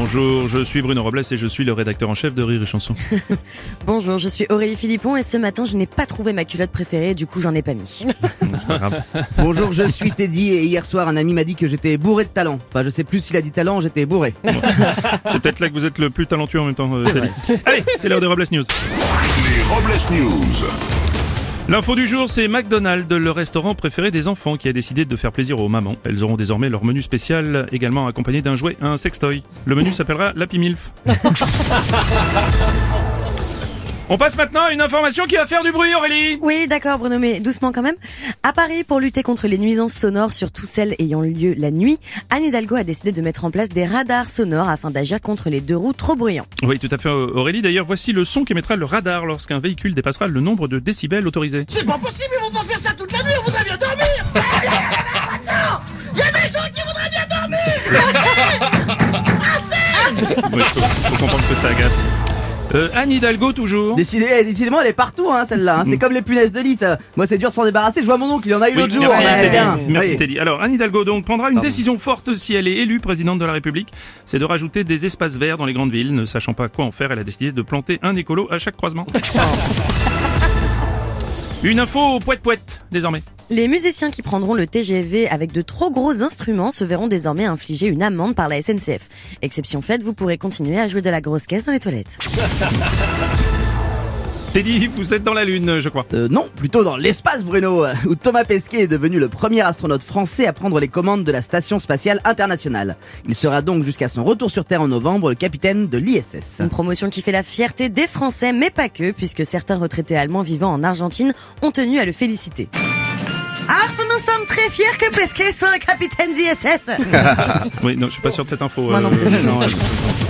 Bonjour, je suis Bruno Robles et je suis le rédacteur en chef de Rire et Chanson. Bonjour, je suis Aurélie Philippon et ce matin je n'ai pas trouvé ma culotte préférée, du coup j'en ai pas mis. Bonjour, je suis Teddy et hier soir un ami m'a dit que j'étais bourré de talent. Enfin, je sais plus s'il a dit talent, j'étais bourré. C'est peut-être là que vous êtes le plus talentueux en même temps. euh, Teddy. Allez, c'est l'heure des Robles News. Les Robles News. L'info du jour, c'est McDonald's, le restaurant préféré des enfants, qui a décidé de faire plaisir aux mamans. Elles auront désormais leur menu spécial, également accompagné d'un jouet, un sextoy. Le menu s'appellera l'Happy Milf. On passe maintenant à une information qui va faire du bruit, Aurélie Oui, d'accord Bruno, mais doucement quand même. À Paris, pour lutter contre les nuisances sonores, surtout celles ayant lieu la nuit, Anne Hidalgo a décidé de mettre en place des radars sonores afin d'agir contre les deux roues trop bruyants. Oui, tout à fait, Aurélie. D'ailleurs, voici le son qu'émettra le radar lorsqu'un véhicule dépassera le nombre de décibels autorisés. C'est pas possible, ils vont pas faire ça toute la nuit, on voudrait bien dormir Attends Il y a des gens qui voudraient bien dormir Oui, faut, faut comprendre que ça agace. Euh, Anne Hidalgo, toujours Décidé, décidément, elle est partout, hein, celle-là. hein. C'est comme les punaises de lit, ça. Moi, c'est dur de s'en débarrasser. Je vois mon oncle, il en a eu Oui, l'autre jour. merci, Ouais, Teddy. tiens. Merci Oui. Teddy. Alors, Anne Hidalgo donc prendra une Pardon. décision forte si elle est élue présidente de la République, c'est de rajouter des espaces verts dans les grandes villes. Ne sachant pas quoi en faire, elle a décidé de planter un écolo à chaque croisement. Une info au poète poète désormais. Les musiciens qui prendront le TGV avec de trop gros instruments se verront désormais infliger une amende par la SNCF. Exception faite, vous pourrez continuer à jouer de la grosse caisse dans les toilettes. Teddy, vous êtes dans la lune, je crois. Euh, non, plutôt dans l'espace, Bruno, euh, où Thomas Pesquet est devenu le premier astronaute français à prendre les commandes de la Station Spatiale Internationale. Il sera donc jusqu'à son retour sur Terre en novembre le capitaine de l'ISS. Une promotion qui fait la fierté des Français, mais pas que, puisque certains retraités allemands vivant en Argentine ont tenu à le féliciter. Ah, nous sommes très fiers que Pesquet soit le capitaine d'ISS. Oui, non, je suis pas sûr de cette info. Moi non plus. non, elle-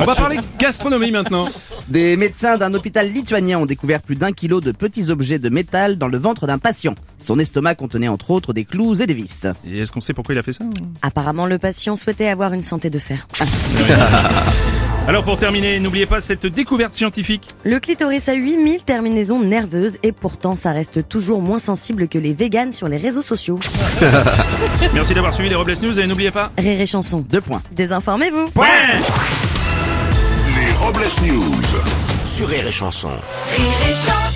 On va parler gastronomie maintenant. Des médecins d'un hôpital lituanien ont découvert plus d'un kilo de petits objets de métal dans le ventre d'un patient. Son estomac contenait entre autres des clous et des vis. Et est-ce qu'on sait pourquoi il a fait ça Apparemment, le patient souhaitait avoir une santé de fer. Alors pour terminer, n'oubliez pas cette découverte scientifique. Le clitoris a 8000 terminaisons nerveuses et pourtant ça reste toujours moins sensible que les véganes sur les réseaux sociaux. Merci d'avoir suivi les Robles News et n'oubliez pas. Rire et chanson. Deux points. Désinformez-vous. Les Robles News. Sur Rire et Chanson. Rire et chanson